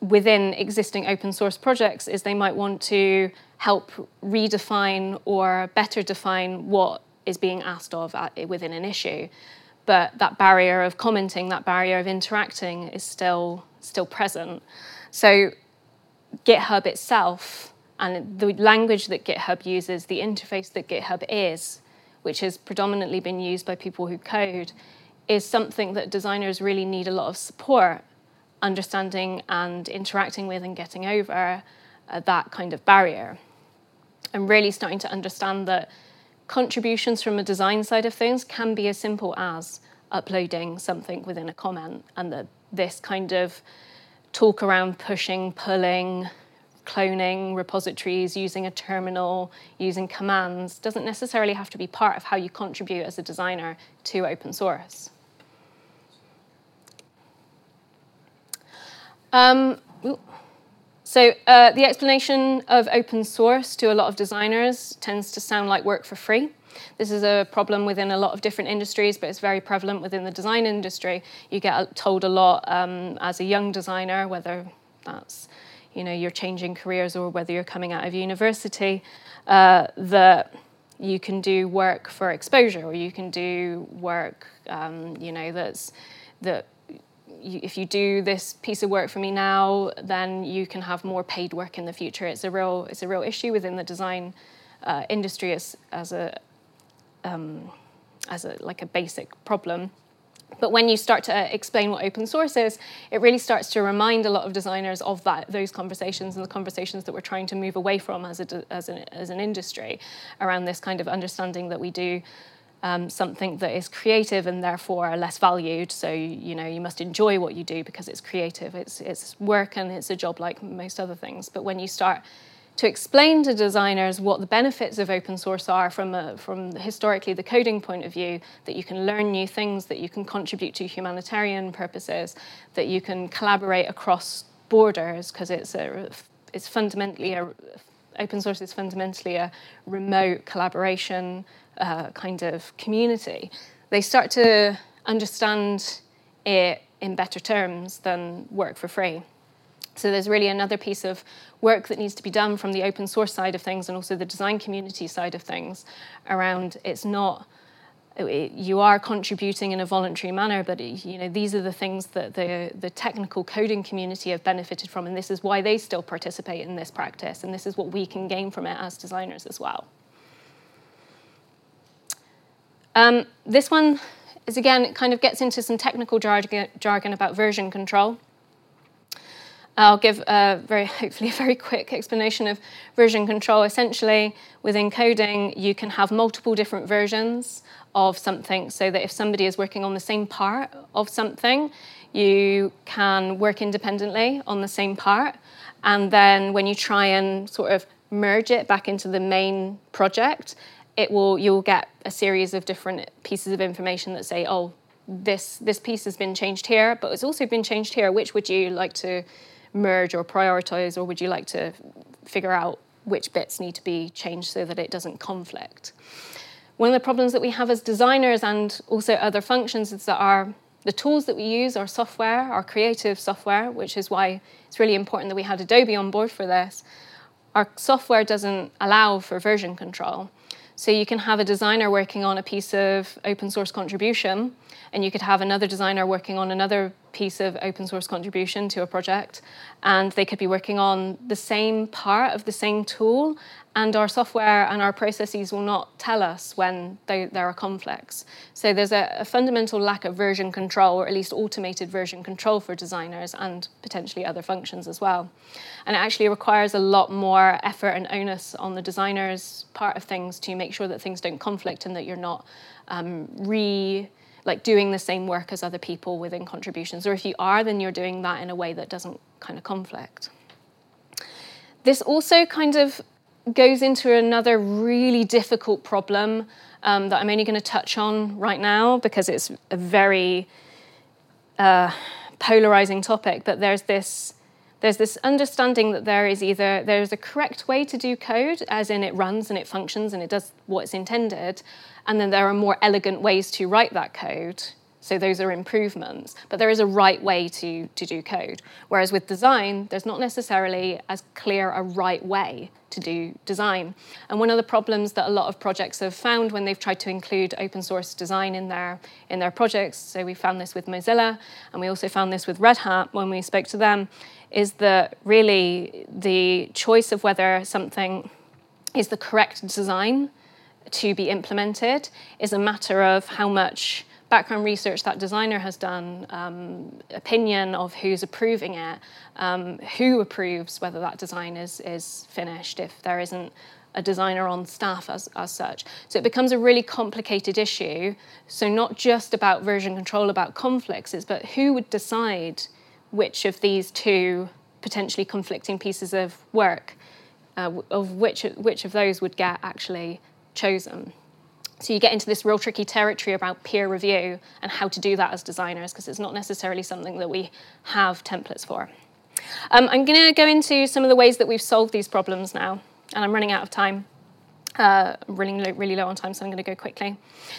within existing open source projects, is they might want to help redefine or better define what is being asked of at, within an issue. But that barrier of commenting, that barrier of interacting is still still present. So GitHub itself and the language that GitHub uses, the interface that GitHub is, which has predominantly been used by people who code, is something that designers really need a lot of support understanding and interacting with and getting over uh, that kind of barrier. And really starting to understand that contributions from a design side of things can be as simple as uploading something within a comment and that this kind of talk around pushing, pulling, cloning repositories, using a terminal, using commands, doesn't necessarily have to be part of how you contribute as a designer to open source. Um, so uh, the explanation of open source to a lot of designers tends to sound like work for free. This is a problem within a lot of different industries, but it's very prevalent within the design industry. You get told a lot um, as a young designer, whether that's you know you're changing careers or whether you're coming out of university, uh, that you can do work for exposure or you can do work um, you know that's that you, if you do this piece of work for me now, then you can have more paid work in the future. It's a real it's a real issue within the design uh, industry as as a um, as a like a basic problem. But when you start to explain what open source is, it really starts to remind a lot of designers of that those conversations and the conversations that we're trying to move away from as a as an as an industry around this kind of understanding that we do um, something that is creative and therefore less valued. So you know you must enjoy what you do because it's creative. It's it's work and it's a job like most other things. But when you start to explain to designers what the benefits of open source are from, a, from historically the coding point of view, that you can learn new things, that you can contribute to humanitarian purposes, that you can collaborate across borders, because it's, it's fundamentally a, open source is fundamentally a remote collaboration uh, kind of community. They start to understand it in better terms than work for free. So there's really another piece of work that needs to be done from the open source side of things and also the design community side of things around it's not you are contributing in a voluntary manner, but you know these are the things that the the technical coding community have benefited from, and this is why they still participate in this practice, and this is what we can gain from it as designers as well. Um, this one is again it kind of gets into some technical jargon, jargon about version control. I'll give a very, hopefully, a very quick explanation of version control. Essentially, within coding, you can have multiple different versions of something so that if somebody is working on the same part of something, you can work independently on the same part. And then when you try and sort of merge it back into the main project, it will you'll get a series of different pieces of information that say, oh, this this piece has been changed here, but it's also been changed here. Which would you like to merge or prioritize, or would you like to figure out which bits need to be changed so that it doesn't conflict? One of the problems that we have as designers and also other functions is that our the tools that we use, our software, our creative software, which is why it's really important that we had Adobe on board for this, our software doesn't allow for version control. So you can have a designer working on a piece of open source contribution, and you could have another designer working on another piece of open source contribution to a project, and they could be working on the same part of the same tool, and our software and our processes will not tell us when they, there are conflicts. So there's a, a, fundamental lack of version control, or at least automated version control for designers and potentially other functions as well. And it actually requires a lot more effort and onus on the designer's part of things to make sure that things don't conflict and that you're not um, re like doing the same work as other people within contributions. Or if you are, then you're doing that in a way that doesn't kind of conflict. This also kind of goes into another really difficult problem um, that I'm only going to touch on right now because it's a very uh, polarizing topic. But there's this there's this understanding that there is either there's a correct way to do code, as in it runs and it functions and it does what it's intended, and then there are more elegant ways to write that code. So those are improvements, but there is a right way to, to do code. Whereas with design, there's not necessarily as clear a right way to do design. And one of the problems that a lot of projects have found when they've tried to include open source design in their in their projects, so we found this with Mozilla, and we also found this with Red Hat when we spoke to them, is that really the choice of whether something is the correct design to be implemented is a matter of how much background research that designer has done, um, opinion of who's approving it, um, who approves whether that design is, is finished if there isn't a designer on staff as, as such. So it becomes a really complicated issue. So not just about version control, about conflicts, but who would decide which of these two potentially conflicting pieces of work, uh, of which, which of those would get actually chosen. So you get into this real tricky territory about peer review and how to do that as designers, because it's not necessarily something that we have templates for. Um, I'm going to go into some of the ways that we've solved these problems now, and I'm running out of time. Uh, really, low, really low on time, so I'm going to go quickly.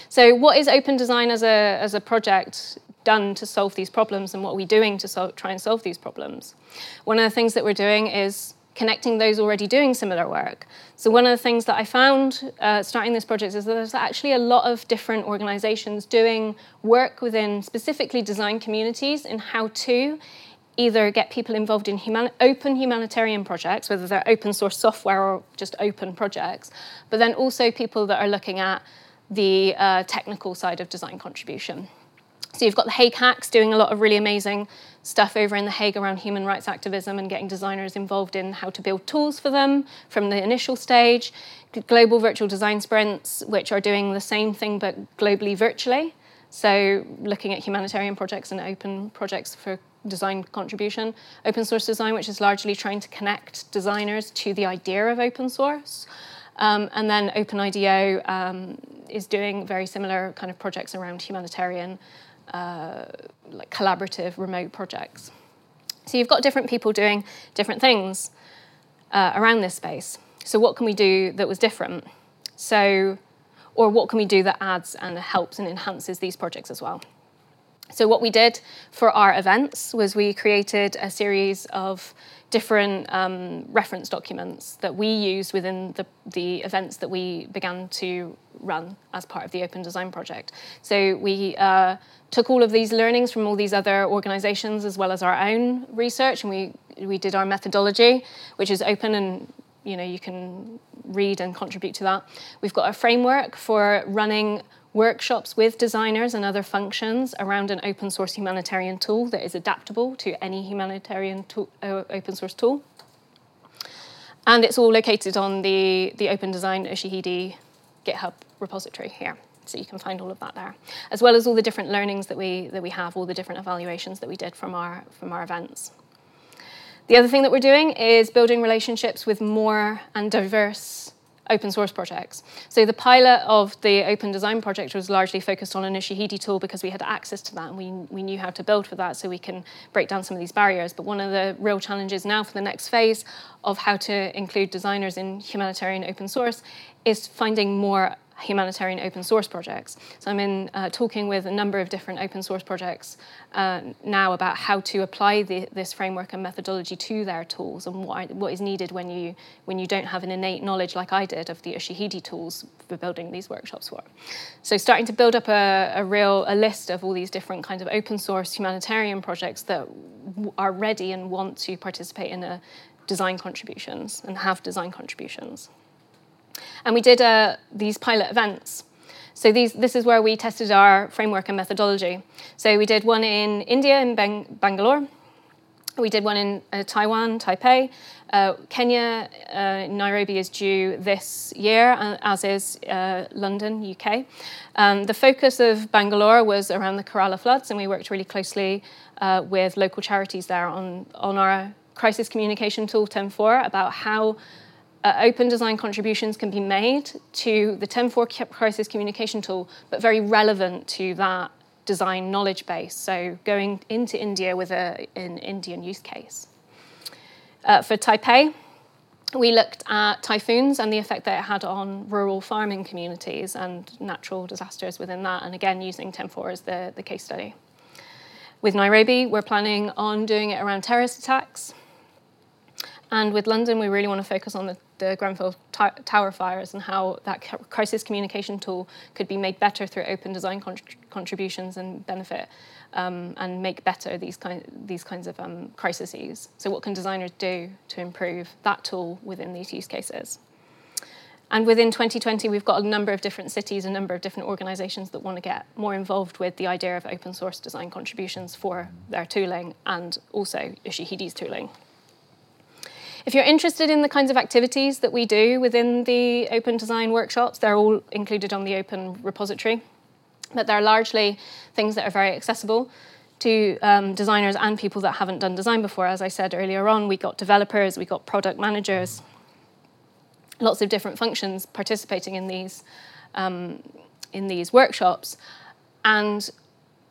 So, what is open design as a, as a project done to solve these problems, and what are we doing to sol- try and solve these problems? One of the things that we're doing is connecting those already doing similar work. So, one of the things that I found uh, starting this project is that there's actually a lot of different organizations doing work within specifically design communities in how to either get people involved in open humanitarian projects, whether they're open source software or just open projects, but then also people that are looking at the uh, technical side of design contribution. So you've got the Hague Hacks doing a lot of really amazing stuff over in The Hague around human rights activism and getting designers involved in how to build tools for them from the initial stage. Global Virtual Design Sprints, which are doing the same thing but globally virtually. So looking at humanitarian projects and open projects for design contribution. Open source design, which is largely trying to connect designers to the idea of open source. Um, and then OpenIDEO um, is doing very similar kind of projects around humanitarian, uh, like collaborative remote projects. So you've got different people doing different things uh, around this space. So what can we do that was different? So, or what can we do that adds and helps and enhances these projects as well? So, what we did for our events was we created a series of different um, reference documents that we used within the, the events that we began to run as part of the Open Design Project. So, we uh, took all of these learnings from all these other organizations as well as our own research, and we, we did our methodology, which is open and you know you can read and contribute to that. We've got a framework for running workshops with designers and other functions around an open source humanitarian tool that is adaptable to any humanitarian tool, uh, open source tool. And it's all located on the, the Open Design Ushahidi GitHub repository here. So you can find all of that there, as well as all the different learnings that we, that we have, all the different evaluations that we did from our, from our events. The other thing that we're doing is building relationships with more and diverse open source projects. So the pilot of the open design project was largely focused on an Ushahidi tool because we had access to that and we, we knew how to build for that so we can break down some of these barriers. But one of the real challenges now for the next phase of how to include designers in humanitarian open source is finding more humanitarian open source projects. So I'm in uh, talking with a number of different open source projects uh, now about how to apply the, this framework and methodology to their tools and what, what is needed when you when you don't have an innate knowledge like I did of the Ushahidi tools for building these workshops for. So starting to build up a, a real a list of all these different kinds of open source humanitarian projects that w- are ready and want to participate in a design contributions and have design contributions. And we did uh, these pilot events. So these, this is where we tested our framework and methodology. So we did one in India, in Bang- Bangalore. We did one in uh, Taiwan, Taipei. Uh, Kenya, uh, Nairobi is due this year, uh, as is uh, London, UK. Um, the focus of Bangalore was around the Kerala floods, and we worked really closely uh, with local charities there on, on our crisis communication tool TenFour about how uh, open design contributions can be made to the TenFour crisis communication tool, but very relevant to that design knowledge base. So going into India with a, an Indian use case. Uh, for Taipei, we looked at typhoons and the effect that it had on rural farming communities and natural disasters within that, and again using TenFour as the, the case study. With Nairobi, we're planning on doing it around terrorist attacks. And with London, we really want to focus on the the Grenfell t- Tower fires and how that crisis communication tool could be made better through open design con- contributions and benefit um, and make better these, these kinds of um, crises. So, what can designers do to improve that tool within these use cases? And within 2020, we've got a number of different cities, a number of different organizations that want to get more involved with the idea of open source design contributions for their tooling and also Ushahidi's tooling. If you're interested in the kinds of activities that we do within the open design workshops, they're all included on the open repository. But they're largely things that are very accessible to um, designers and people that haven't done design before. As I said earlier on, we got developers, we got product managers, lots of different functions participating in these um, in these workshops. And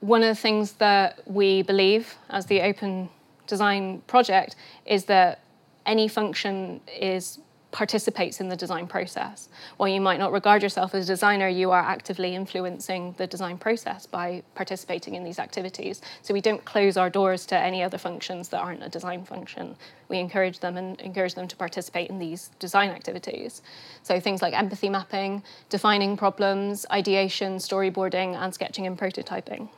one of the things that we believe as the open design project is that any function is participates in the design process. While you might not regard yourself as a designer, you are actively influencing the design process by participating in these activities. So we don't close our doors to any other functions that aren't a design function. We encourage them and encourage them to participate in these design activities. So things like empathy mapping, defining problems, ideation, storyboarding, and sketching and prototyping.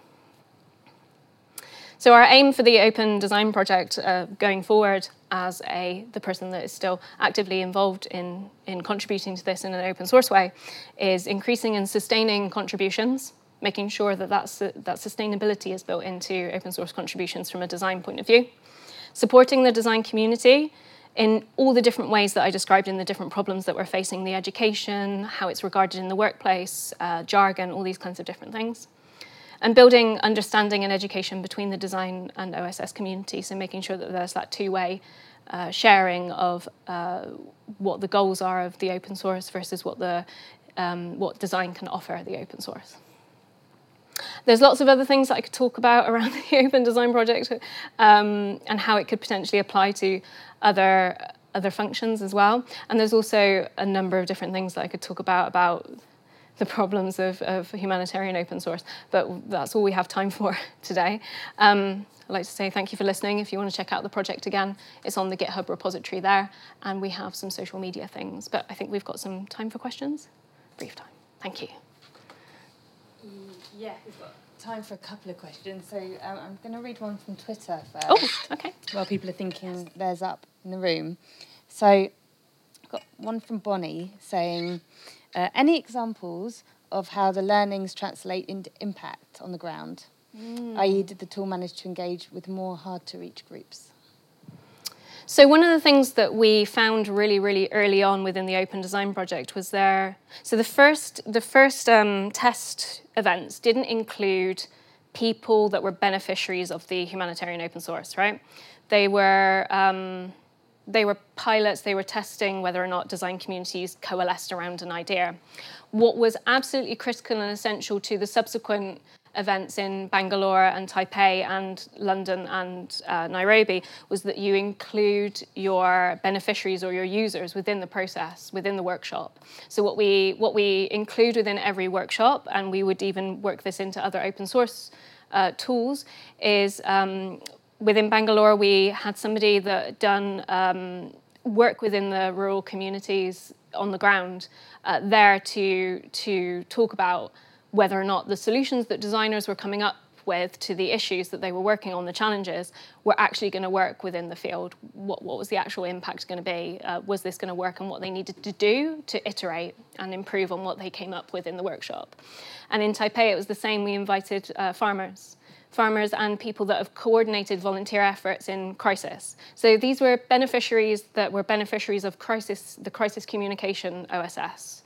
So our aim for the Open Design Project uh, going forward as a the person that is still actively involved in, in contributing to this in an open source way is increasing and sustaining contributions, making sure that that's, that sustainability is built into open source contributions from a design point of view, supporting the design community in all the different ways that I described in the different problems that we're facing, the education, how it's regarded in the workplace, uh, jargon, all these kinds of different things and building understanding and education between the design and OSS community. So making sure that there's that two-way uh, sharing of uh, what the goals are of the open source versus what the um, what design can offer the open source. There's lots of other things that I could talk about around the Open Design Project um, and how it could potentially apply to other other functions as well. And there's also a number of different things that I could talk about about the problems of, of humanitarian open source. But that's all we have time for today. Um, I'd like to say thank you for listening. If you want to check out the project again, it's on the GitHub repository there, and we have some social media things. But I think we've got some time for questions. Brief time. Thank you.
Yeah, we've got time for a couple of questions. So um, I'm going to read one from Twitter first.
Oh, okay.
While people are thinking there's up in the room. So I've got one from Bonnie saying, uh, any examples of how the learnings translate into impact on the ground? Mm. i.e., did the tool manage to engage with more hard to reach groups?
So one of the things that we found really, really early on within the Open Design project was there. So the first, the first um, test events didn't include people that were beneficiaries of the humanitarian open source, right? They were um, they were pilots, they were testing whether or not design communities coalesced around an idea. What was absolutely critical and essential to the subsequent events in Bangalore and Taipei and London and uh, Nairobi was that you include your beneficiaries or your users within the process, within the workshop. So what we what we include within every workshop, and we would even work this into other open source uh, tools, is um, within Bangalore, we had somebody that done um, work within the rural communities on the ground uh, there to to talk about whether or not the solutions that designers were coming up with to the issues that they were working on, the challenges, were actually going to work within the field. What, what was the actual impact going to be? Uh, was this going to work and what they needed to do to iterate and improve on what they came up with in the workshop? And in Taipei, it was the same. We invited uh, farmers farmers and people that have coordinated volunteer efforts in crisis. So these were beneficiaries that were beneficiaries of crisis, the crisis communication OSS.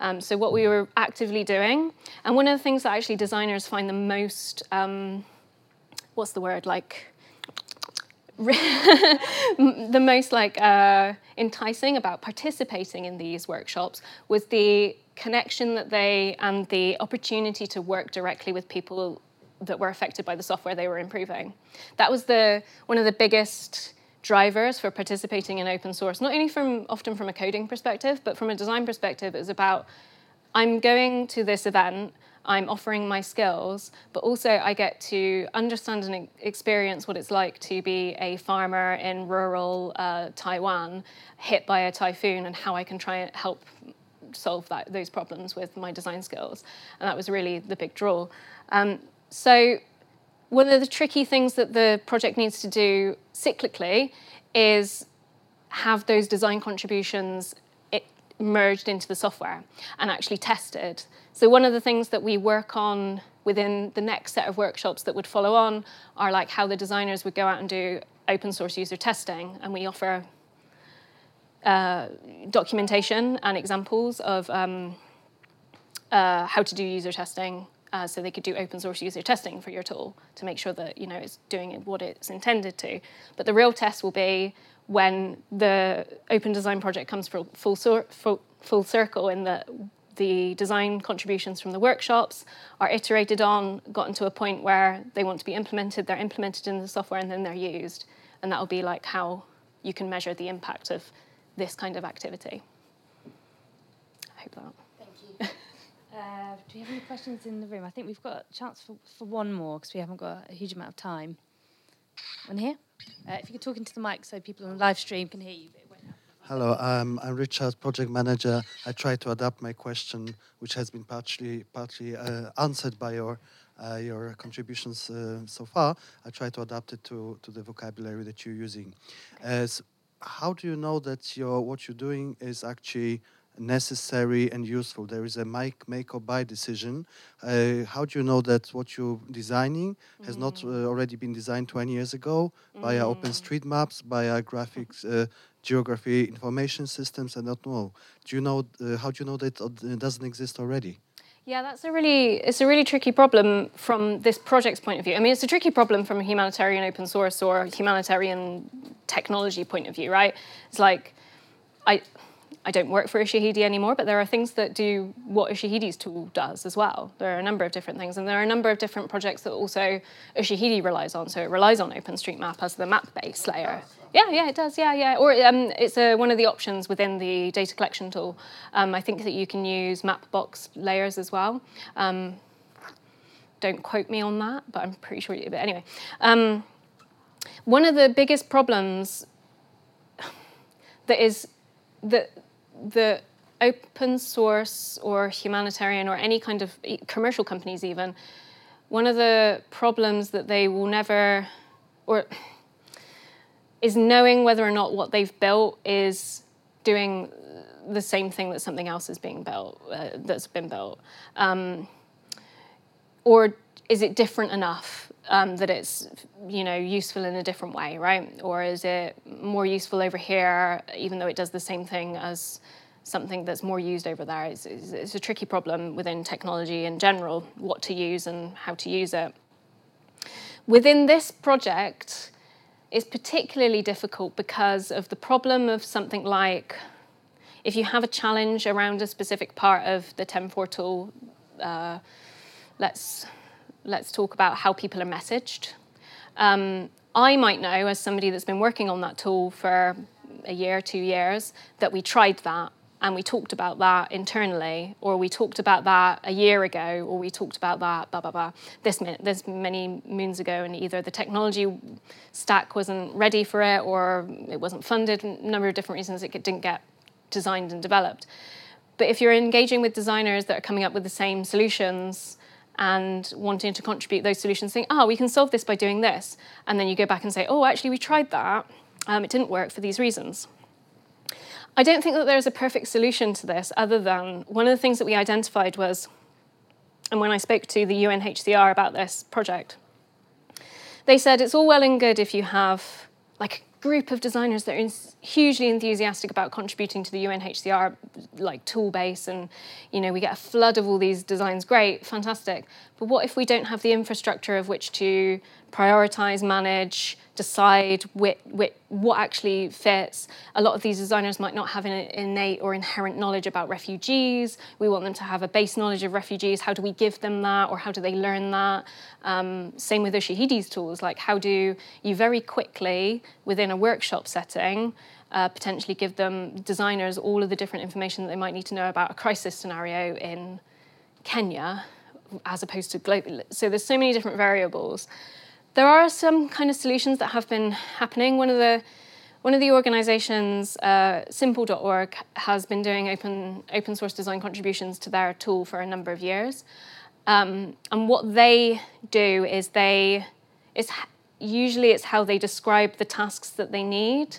Um, so what we were actively doing, and one of the things that actually designers find the most, um, what's the word like, the most like uh, enticing about participating in these workshops was the connection that they and the opportunity to work directly with people that were affected by the software they were improving. That was the one of the biggest drivers for participating in open source, not only from often from a coding perspective, but from a design perspective, it was about I'm going to this event, I'm offering my skills, but also I get to understand and experience what it's like to be a farmer in rural uh, Taiwan hit by a typhoon and how I can try and help solve that, those problems with my design skills. And that was really the big draw. Um, so one of the tricky things that the project needs to do cyclically is have those design contributions merged into the software and actually tested. So one of the things that we work on within the next set of workshops that would follow on are like how the designers would go out and do open source user testing, and we offer uh, documentation and examples of um, uh, how to do user testing Uh, so they could do open source user testing for your tool to make sure that you know it's doing what it's intended to. But the real test will be when the open design project comes full full, full, full circle in the the design contributions from the workshops are iterated on, gotten to a point where they want to be implemented, they're implemented in the software, and then they're used. And that will be like how you can measure the impact of this kind of activity. I hope that.
Thank you. uh, do we have any questions in the room? I think we've got a chance for, for one more because we haven't got a huge amount of time. One here? Uh, if you could talk into the mic so people on the live stream can hear you.
Hello, um, I'm Richard, project manager. I try to adapt my question, which has been partly partly uh, answered by your uh, your contributions uh, so far. I try to adapt it to, to the vocabulary that you're using. As how do you know that your what you're doing is actually necessary and useful? There is a make make or buy decision. Uh, how do you know that what you're designing has mm. not uh, already been designed 20 years ago mm. via OpenStreetMaps, via graphics? Uh, geography information systems I don't know. Do you know uh, how do you know that it doesn't exist already?
Yeah, that's a really it's a really tricky problem from this project's point of view. I mean, it's a tricky problem from a humanitarian open source or humanitarian technology point of view, right? It's like I I don't work for Ushahidi anymore, but there are things that do what Ushahidi's tool does as well. There are a number of different things, and there are a number of different projects that also Ushahidi relies on. So it relies on OpenStreetMap as the map base layer. Yeah, yeah, it does. Yeah, yeah. Or um, it's a, one of the options within the data collection tool. Um, I think that you can use Mapbox layers as well. Um, don't quote me on that, but I'm pretty sure you do. But anyway, um, one of the biggest problems that is that the open source or humanitarian or any kind of commercial companies even one of the problems that they will never or is knowing whether or not what they've built is doing the same thing that something else is being built uh, that's been built. Um, or is it different enough um, that it's you know useful in a different way, right? Or is it more useful over here, even though it does the same thing as something that's more used over there? It's, it's, it's a tricky problem within technology in general, what to use and how to use it. Within this project, it's particularly difficult because of the problem of something like if you have a challenge around a specific part of the TenFour tool, uh, let's let's talk about how people are messaged. Um, I might know, as somebody that's been working on that tool for a year, two years, that we tried that and we talked about that internally, or we talked about that a year ago, or we talked about that, blah, blah, blah, this, this many moons ago, and either the technology stack wasn't ready for it, or it wasn't funded, a number of different reasons it didn't get designed and developed. But if you're engaging with designers that are coming up with the same solutions, and wanting to contribute those solutions, saying, oh, we can solve this by doing this. And then you go back and say, oh, actually, we tried that. Um, it didn't work for these reasons. I don't think that there's a perfect solution to this, other than one of the things that we identified was, and when I spoke to the UNHCR about this project, they said it's all well and good if you have like group of designers that are hugely enthusiastic about contributing to the UNHCR like tool base and you know we get a flood of all these designs. Great fantastic. But what if we don't have the infrastructure of which to prioritize manage decide which, which, what actually fits. A lot of these designers might not have an innate or inherent knowledge about refugees. We want them to have a base knowledge of refugees. How do we give them that, or how do they learn that? Um, same with Ushahidi's tools. Like, how do you very quickly, within a workshop setting, uh, potentially give them designers all of the different information that they might need to know about a crisis scenario in Kenya, as opposed to global. So there's so many different variables. There are some kind of solutions that have been happening. One of the one of the organizations, uh, simple.org, has been doing open, open source design contributions to their tool for a number of years. Um, and what they do is they, it's, usually it's how they describe the tasks that they need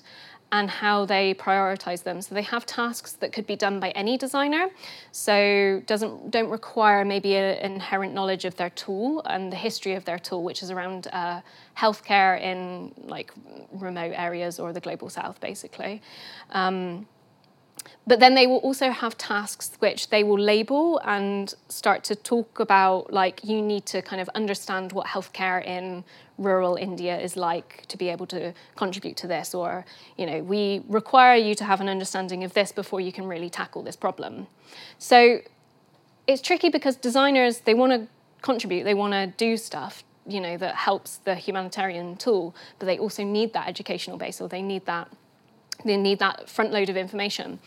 and how they prioritize them. So they have tasks that could be done by any designer. So doesn't don't require maybe an inherent knowledge of their tool and the history of their tool, which is around uh, healthcare in like remote areas or the global south, basically. Um, but then they will also have tasks which they will label and start to talk about like you need to kind of understand what healthcare in rural India is like to be able to contribute to this or you know we require you to have an understanding of this before you can really tackle this problem. So it's tricky because designers they want to contribute, they want to do stuff you know that helps the humanitarian tool, but they also need that educational base or they need that they need that front load of information.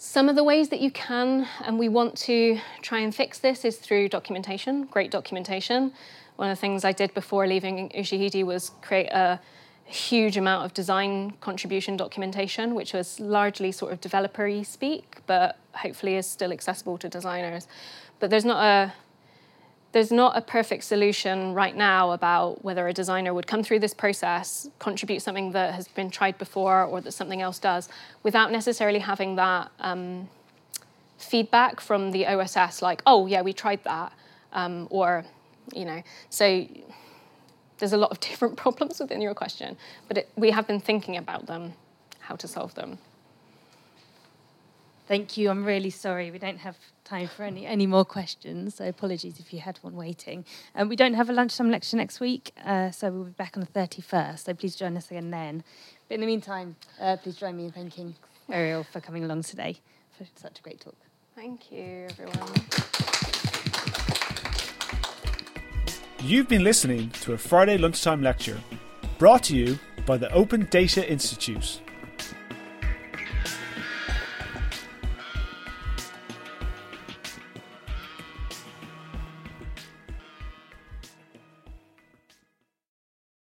Some of the ways that you can and we want to try and fix this is through documentation, great documentation. One of the things I did before leaving Ushahidi was create a huge amount of design contribution documentation, which was largely sort of developer speak, but hopefully is still accessible to designers. But there's not a there's not a perfect solution right now about whether a designer would come through this process, contribute something that has been tried before or that something else does, without necessarily having that um, feedback from the OSS, like, oh, yeah, we tried that, um, or, you know, so there's a lot of different problems within your question, but it, we have been thinking about them, how to solve them.
Thank you. I'm really sorry. We don't have time for any, any more questions, so apologies if you had one waiting. Um, we don't have a lunchtime lecture next week, uh, so we'll be back on the 31st, so please join us again then. But in the meantime, uh, please join me in thanking Eriol for coming along today for such a great talk.
Thank you, everyone.
You've been listening to a Friday lunchtime lecture brought to you by the Open Data Institute.